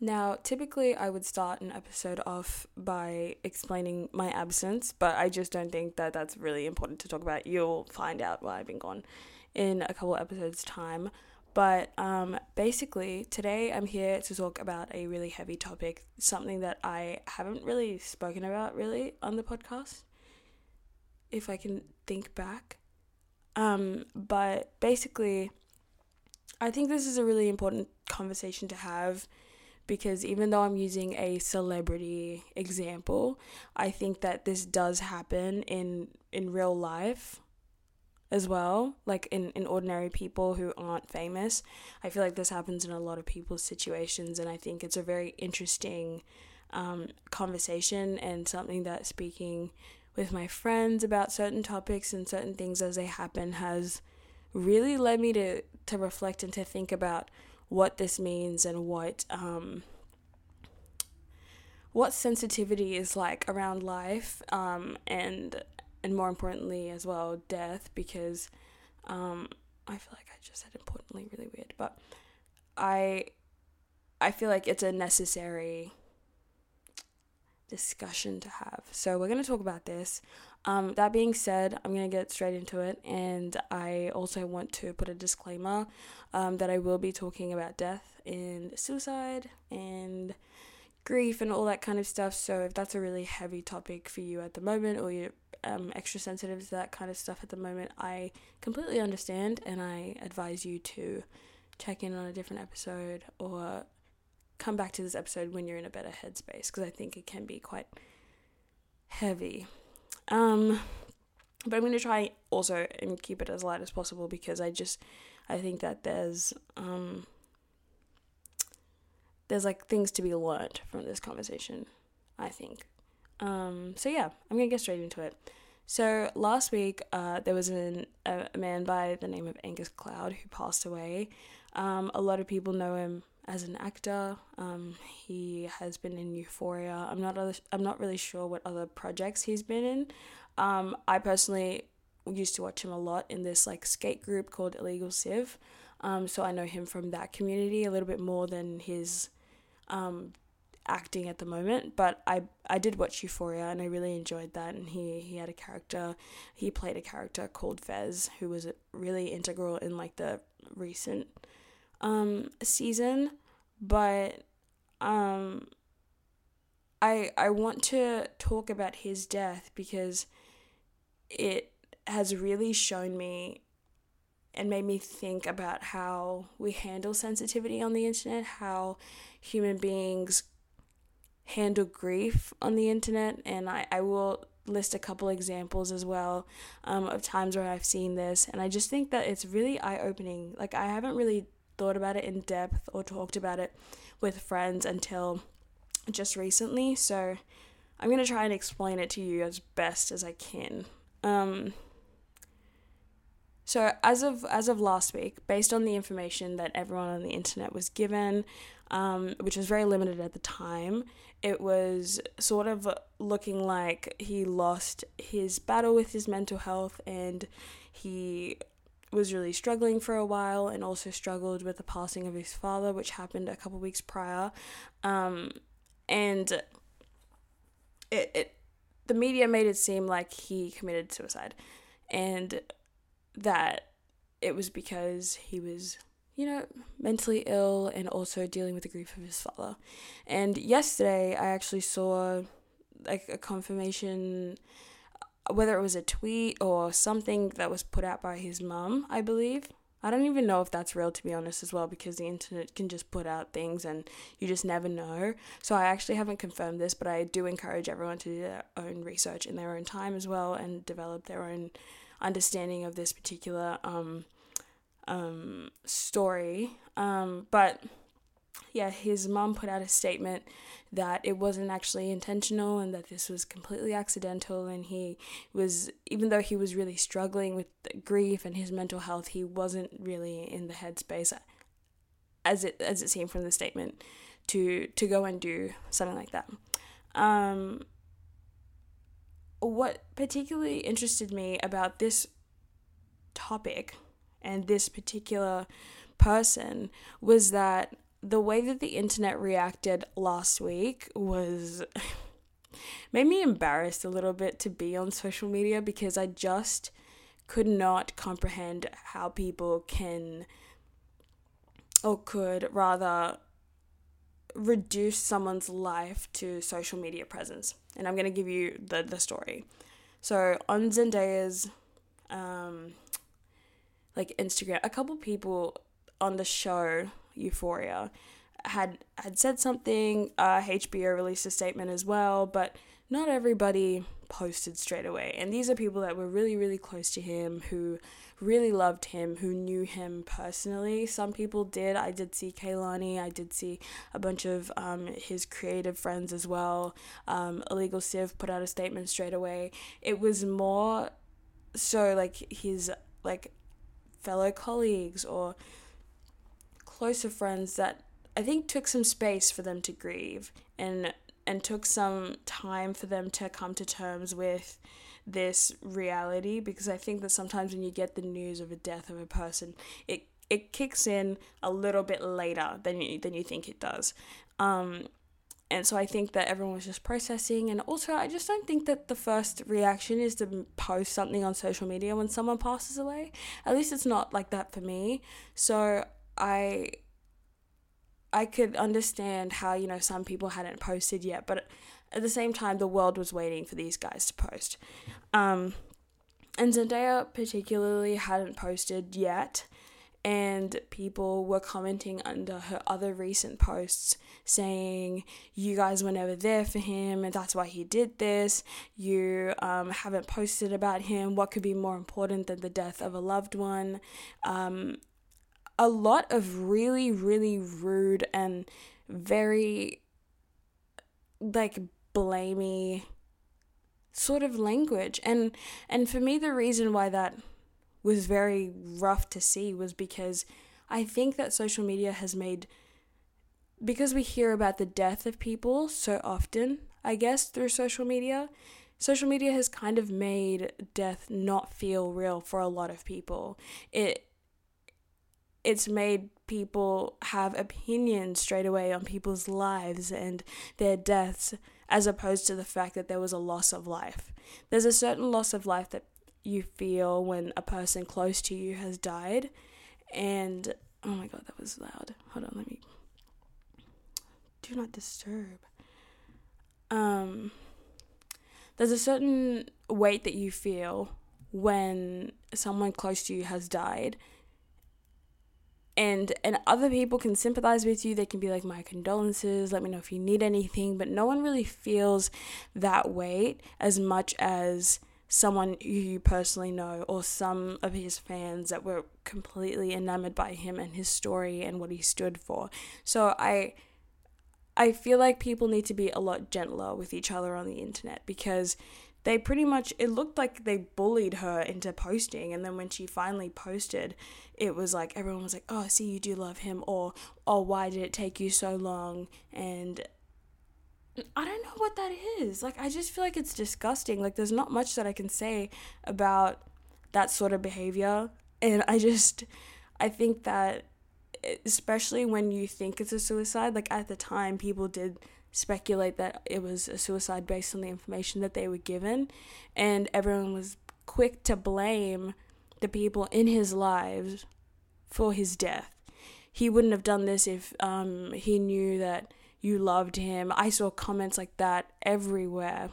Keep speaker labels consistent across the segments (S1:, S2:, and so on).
S1: Now, typically, I would start an episode off by explaining my absence, but I just don't think that that's really important to talk about. You'll find out why I've been gone in a couple episodes' time. But um, basically, today I'm here to talk about a really heavy topic, something that I haven't really spoken about really on the podcast, if I can think back. Um, but basically, I think this is a really important conversation to have because even though I'm using a celebrity example, I think that this does happen in in real life as well, like in, in ordinary people who aren't famous. I feel like this happens in a lot of people's situations, and I think it's a very interesting um, conversation and something that speaking with my friends about certain topics and certain things as they happen has really led me to, to reflect and to think about what this means and what um, what sensitivity is like around life um, and and more importantly as well death because um, I feel like I just said importantly really weird but I I feel like it's a necessary discussion to have. So we're going to talk about this. Um, that being said I'm going to get straight into it and I also want to put a disclaimer um, that I will be talking about death and suicide and grief and all that kind of stuff. So if that's a really heavy topic for you at the moment or you're um, extra sensitive to that kind of stuff at the moment, I completely understand and I advise you to check in on a different episode or come back to this episode when you're in a better headspace because I think it can be quite heavy. Um, but I'm going to try also and keep it as light as possible because I just I think that there's um there's like things to be learned from this conversation, I think. Um, so yeah, I'm gonna get straight into it. So last week, uh, there was an, a, a, man by the name of Angus Cloud who passed away. Um, a lot of people know him as an actor. Um, he has been in Euphoria. I'm not other, I'm not really sure what other projects he's been in. Um, I personally used to watch him a lot in this like skate group called Illegal Civ. Um, so I know him from that community a little bit more than his um, acting at the moment, but I I did watch Euphoria and I really enjoyed that. And he he had a character, he played a character called Fez, who was really integral in like the recent um, season. But um, I I want to talk about his death because it has really shown me and made me think about how we handle sensitivity on the internet, how human beings handle grief on the internet, and I, I will list a couple examples as well um, of times where I've seen this, and I just think that it's really eye opening. Like, I haven't really thought about it in depth or talked about it with friends until just recently, so I'm gonna try and explain it to you as best as I can. Um, so as of as of last week, based on the information that everyone on the internet was given, um, which was very limited at the time. It was sort of looking like he lost his battle with his mental health and he was really struggling for a while and also struggled with the passing of his father, which happened a couple weeks prior. Um, and it, it the media made it seem like he committed suicide and that it was because he was you know, mentally ill and also dealing with the grief of his father. And yesterday, I actually saw like a confirmation, whether it was a tweet or something that was put out by his mum, I believe. I don't even know if that's real to be honest as well because the internet can just put out things and you just never know. So I actually haven't confirmed this, but I do encourage everyone to do their own research in their own time as well and develop their own understanding of this particular um, um, story. Um, but yeah, his mom put out a statement that it wasn't actually intentional and that this was completely accidental. And he was, even though he was really struggling with grief and his mental health, he wasn't really in the headspace as it as it seemed from the statement to to go and do something like that. Um, what particularly interested me about this topic and this particular person was that the way that the internet reacted last week was made me embarrassed a little bit to be on social media because I just could not comprehend how people can or could rather reduce someone's life to social media presence. And I'm going to give you the, the story. So on Zendaya's um, like Instagram, a couple people on the show Euphoria had had said something. Uh, HBO released a statement as well, but not everybody posted straight away. And these are people that were really, really close to him, who really loved him, who knew him personally. Some people did. I did see Kehlani. I did see a bunch of um, his creative friends as well. Um, Illegal Civ put out a statement straight away. It was more so like his like fellow colleagues or closer friends that I think took some space for them to grieve and and took some time for them to come to terms with this reality because I think that sometimes when you get the news of a death of a person, it it kicks in a little bit later than you than you think it does. Um, and so I think that everyone was just processing, and also I just don't think that the first reaction is to post something on social media when someone passes away. At least it's not like that for me. So I I could understand how, you know, some people hadn't posted yet, but at the same time, the world was waiting for these guys to post. Um, and Zendaya, particularly, hadn't posted yet, and people were commenting under her other recent posts saying, You guys were never there for him, and that's why he did this. You um, haven't posted about him. What could be more important than the death of a loved one? Um, a lot of really, really rude and very like blamey sort of language. And and for me the reason why that was very rough to see was because I think that social media has made because we hear about the death of people so often, I guess through social media, social media has kind of made death not feel real for a lot of people. It it's made people have opinions straight away on people's lives and their deaths as opposed to the fact that there was a loss of life. There's a certain loss of life that you feel when a person close to you has died and oh my god that was loud. Hold on, let me do not disturb. Um there's a certain weight that you feel when someone close to you has died and and other people can sympathize with you. They can be like my condolences. Let me know if you need anything. But no one really feels that weight as much as someone you personally know or some of his fans that were completely enamored by him and his story and what he stood for. So i i feel like people need to be a lot gentler with each other on the internet because they pretty much it looked like they bullied her into posting and then when she finally posted it was like everyone was like oh see you do love him or oh why did it take you so long and I don't know what that is. Like I just feel like it's disgusting. Like there's not much that I can say about that sort of behavior and I just I think that especially when you think it's a suicide, like at the time people did speculate that it was a suicide based on the information that they were given, and everyone was quick to blame the people in his lives for his death. He wouldn't have done this if um, he knew that you loved him. I saw comments like that everywhere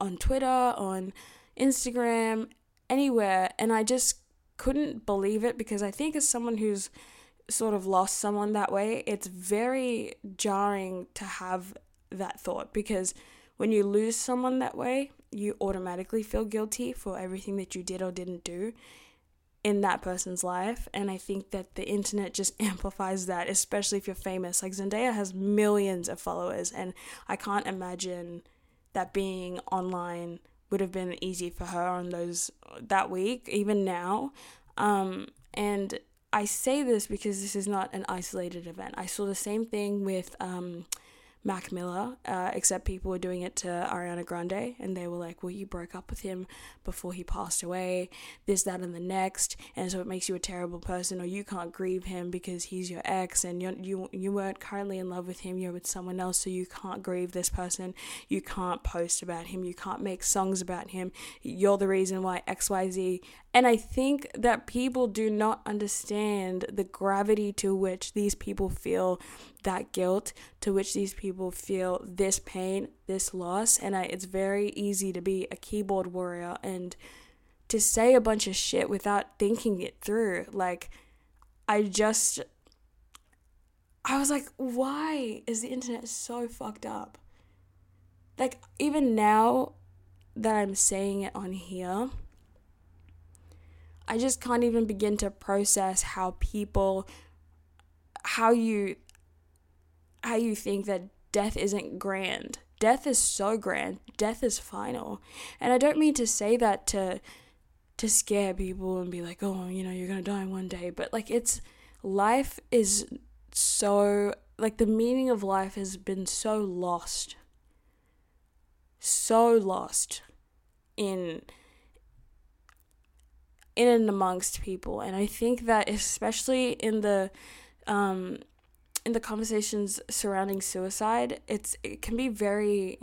S1: on Twitter, on Instagram, anywhere, and I just couldn't believe it because I think as someone who's sort of lost someone that way, it's very jarring to have that thought because when you lose someone that way, you automatically feel guilty for everything that you did or didn't do in that person's life. And I think that the internet just amplifies that, especially if you're famous. Like Zendaya has millions of followers, and I can't imagine that being online would have been easy for her on those that week, even now. Um, and I say this because this is not an isolated event. I saw the same thing with um, Mac Miller, uh, except people were doing it to Ariana Grande, and they were like, "Well, you broke up with him before he passed away, this, that, and the next, and so it makes you a terrible person, or you can't grieve him because he's your ex, and you you you weren't currently in love with him, you're with someone else, so you can't grieve this person, you can't post about him, you can't make songs about him, you're the reason why X Y Z." And I think that people do not understand the gravity to which these people feel that guilt, to which these people feel this pain, this loss. And I, it's very easy to be a keyboard warrior and to say a bunch of shit without thinking it through. Like, I just. I was like, why is the internet so fucked up? Like, even now that I'm saying it on here, I just can't even begin to process how people how you how you think that death isn't grand. Death is so grand. Death is final. And I don't mean to say that to to scare people and be like, "Oh, you know, you're going to die one day." But like it's life is so like the meaning of life has been so lost. So lost in in and amongst people. And i think that especially in the um in the conversations surrounding suicide it's it can be very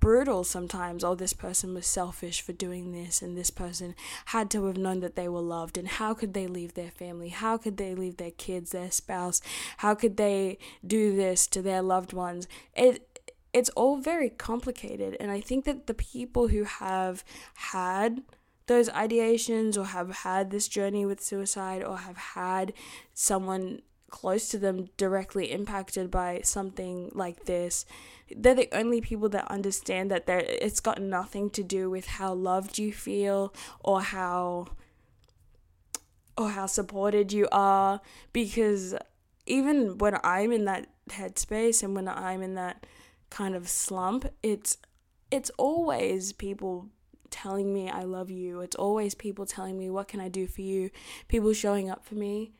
S1: brutal sometimes. Oh this person was selfish for doing this and this person had to have known that they were loved. And how could they leave their family? How could they leave their kids their spouse? How could they do this to their loved ones? It it's all very complicated. And i think that the people who have had those ideations or have had this journey with suicide or have had someone close to them directly impacted by something like this they're the only people that understand that they it's got nothing to do with how loved you feel or how or how supported you are. Because even when I'm in that headspace and when I'm in that kind of slump it's it's always people telling me I love you. It's always people telling me, What can I do for you? People showing up for me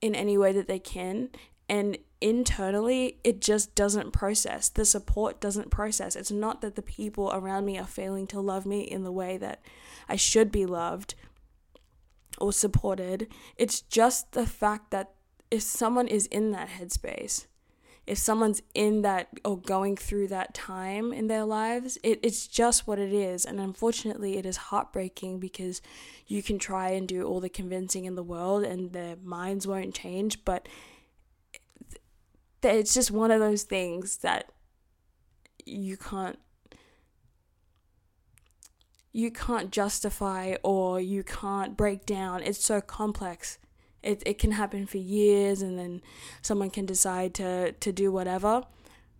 S1: in any way that they can. And internally, it just doesn't process. The support doesn't process. It's not that the people around me are failing to love me in the way that I should be loved or supported. It's just the fact that if someone is in that headspace, if someone's in that or going through that time in their lives, it, it's just what it is. And unfortunately, it is heartbreaking because you can try and do all the convincing in the world and their minds won't change. But it's just one of those things that you can't you can't justify or you can't break down. It's so complex it, it can happen for years and then someone can decide to, to do whatever.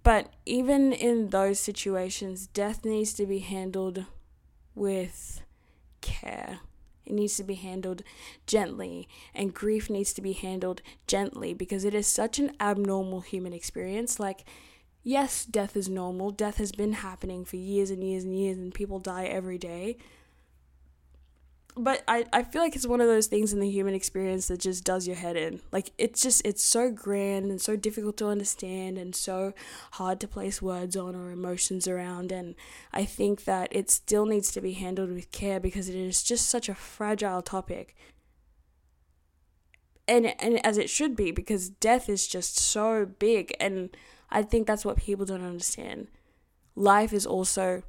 S1: But even in those situations, death needs to be handled with care. It needs to be handled gently, and grief needs to be handled gently because it is such an abnormal human experience. Like, yes, death is normal. Death has been happening for years and years and years, and people die every day but I, I feel like it's one of those things in the human experience that just does your head in. Like it's just it's so grand and so difficult to understand and so hard to place words on or emotions around and I think that it still needs to be handled with care because it is just such a fragile topic. And and as it should be because death is just so big and I think that's what people don't understand. Life is also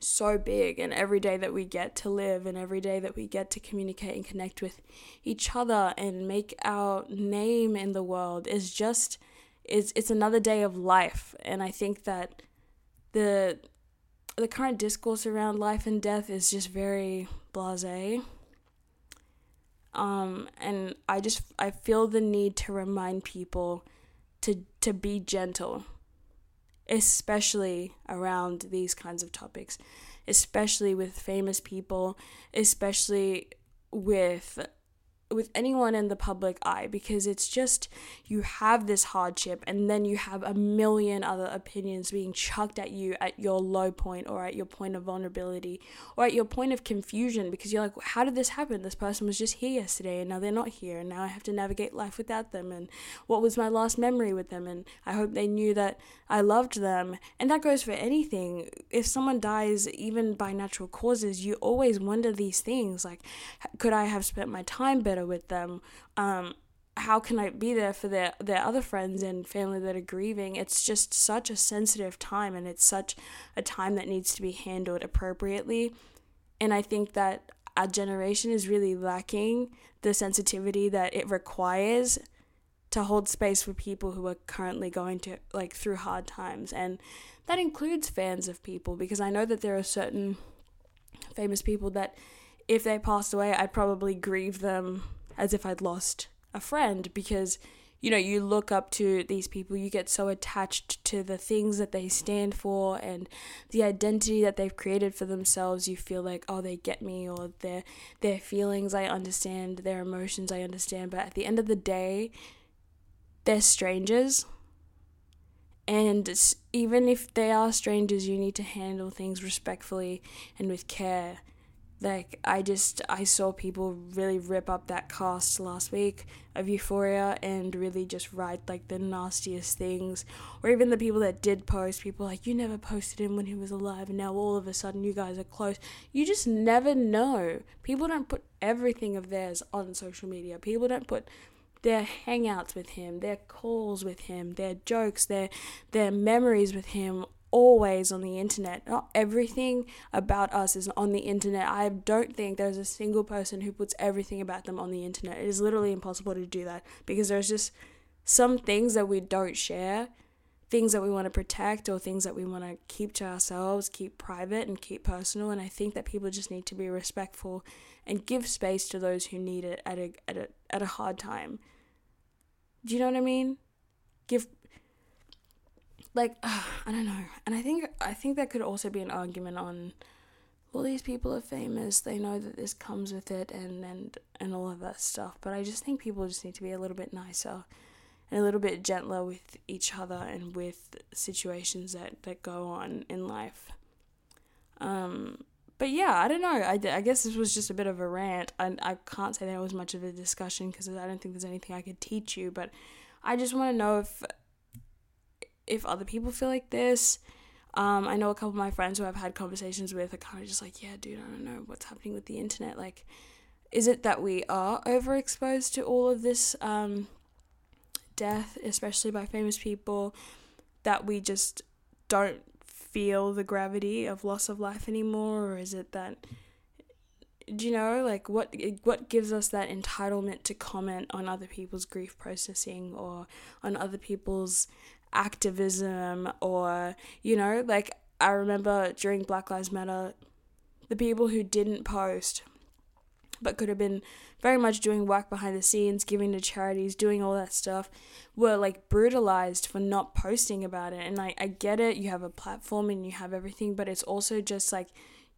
S1: so big and every day that we get to live and every day that we get to communicate and connect with each other and make our name in the world is just it's it's another day of life. And I think that the the current discourse around life and death is just very blasé. Um and I just I feel the need to remind people to to be gentle especially around these kinds of topics, especially with famous people, especially with with anyone in the public eye because it's just you have this hardship and then you have a million other opinions being chucked at you at your low point or at your point of vulnerability or at your point of confusion because you're like how did this happen? This person was just here yesterday and now they're not here and now I have to navigate life without them and what was my last memory with them? And I hope they knew that I loved them. And that goes for anything. If someone dies even by natural causes you always wonder these things like could I have spent my time better with them. Um, how can I be there for their their other friends and family that are grieving? It's just such a sensitive time, and it's such a time that needs to be handled appropriately. And I think that our generation is really lacking the sensitivity that it requires to hold space for people who are currently going to like through hard times and that includes fans of people because I know that there are certain famous people that if they passed away, I'd probably grieve them as if I'd lost a friend because you know, you look up to these people, you get so attached to the things that they stand for and the identity that they've created for themselves. You feel like, oh, they get me, or their their feelings I understand, their emotions I understand. But at the end of the day, they're strangers. And even if they are strangers, you need to handle things respectfully and with care like I just I saw people really rip up that cast last week of Euphoria and really just write like the nastiest things. Or even the people that did post people like you never posted him when he was alive and now all of a sudden you guys are close. You just never know. People don't put everything of theirs on social media. People don't put their hangouts with him their calls with him their jokes their their memories with him always on the internet. Not everything about us is on the internet. I don't think there's a single person who puts everything about them on the internet. It is literally impossible to do that because there's just some things that we don't share, things that we want to protect or things that we want to keep to ourselves, keep private and keep personal. And I think that people just need to be respectful and give space to those who need it at a at a at a hard time. Do you know what I mean? Give like uh, I don't know. And I think I think that could also be an argument on well these people are famous, they know that this comes with it and and and all of that stuff. But I just think people just need to be a little bit nicer and a little bit gentler with each other and with situations that that go on in life. Um but yeah, I don't know. I, I guess this was just a bit of a rant. I, I can't say there was much of a discussion because I don't think there's anything I could teach you. But I just want to know if if other people feel like this. Um, I know a couple of my friends who I've had conversations with are kind of just like, yeah, dude, I don't know what's happening with the internet. Like, is it that we are overexposed to all of this um, death, especially by famous people, that we just don't feel the gravity of loss of life anymore, or is it that do you know like what what gives us that entitlement to comment on other people's grief processing or on other people's activism or, you know, like I remember during Black Lives Matter, the people who didn't post but could have been very much doing work behind the scenes, giving to charities, doing all that stuff, were like brutalized for not posting about it. And I, I get it, you have a platform and you have everything, but it's also just like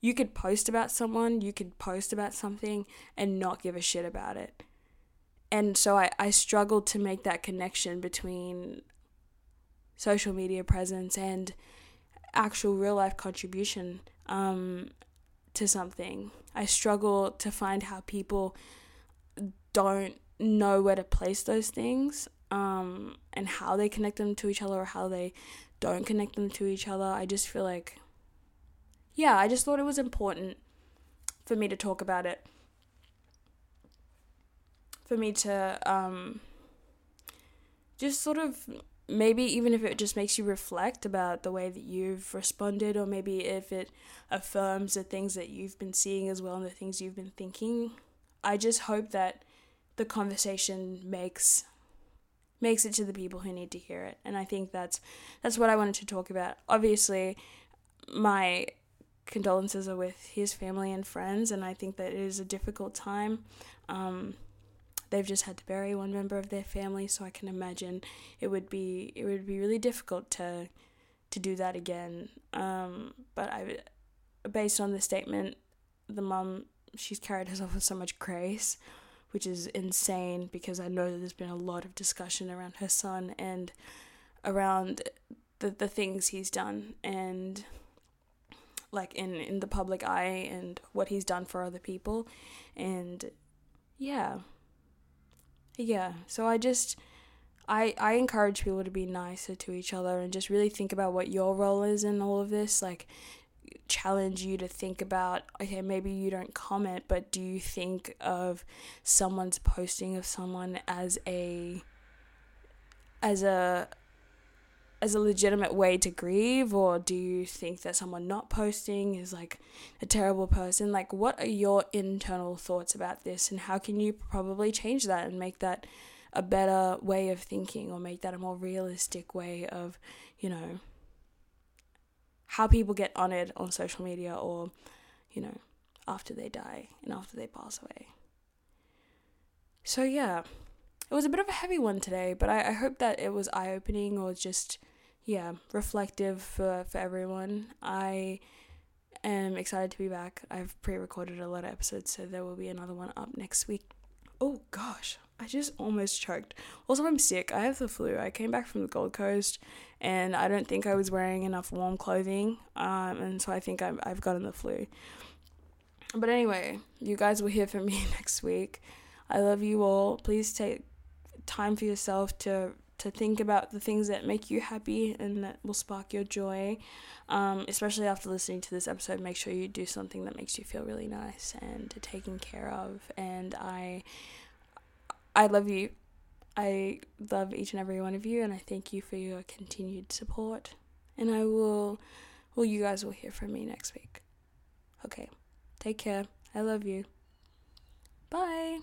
S1: you could post about someone, you could post about something and not give a shit about it. And so I, I struggled to make that connection between social media presence and actual real life contribution um, to something. I struggle to find how people don't know where to place those things um, and how they connect them to each other or how they don't connect them to each other. I just feel like, yeah, I just thought it was important for me to talk about it. For me to um, just sort of maybe even if it just makes you reflect about the way that you've responded, or maybe if it affirms the things that you've been seeing as well and the things you've been thinking. I just hope that the conversation makes makes it to the people who need to hear it. And I think that's that's what I wanted to talk about. Obviously, my condolences are with his family and friends, and I think that it is a difficult time. Um, they've just had to bury one member of their family, so I can imagine it would be it would be really difficult to to do that again. Um, but I, based on the statement, the mum she's carried herself with so much grace, which is insane because I know that there's been a lot of discussion around her son and around the, the things he's done and like in, in the public eye and what he's done for other people. And yeah. Yeah. So I just I I encourage people to be nicer to each other and just really think about what your role is in all of this. Like challenge you to think about okay maybe you don't comment but do you think of someone's posting of someone as a as a as a legitimate way to grieve or do you think that someone not posting is like a terrible person? Like what are your internal thoughts about this and how can you probably change that and make that a better way of thinking or make that a more realistic way of you know how people get honored on social media or you know after they die and after they pass away? So yeah it was a bit of a heavy one today but i, I hope that it was eye-opening or just yeah, reflective for, for everyone. I am excited to be back. I've pre recorded a lot of episodes, so there will be another one up next week. Oh gosh, I just almost choked. Also, I'm sick. I have the flu. I came back from the Gold Coast and I don't think I was wearing enough warm clothing, um, and so I think i I've gotten the flu. But anyway, you guys will hear from me next week. I love you all. Please take time for yourself to to think about the things that make you happy and that will spark your joy. Um, especially after listening to this episode, make sure you do something that makes you feel really nice and taken care of. And I, I love you. I love each and every one of you, and I thank you for your continued support. And I will, well, you guys will hear from me next week. Okay, take care. I love you. Bye.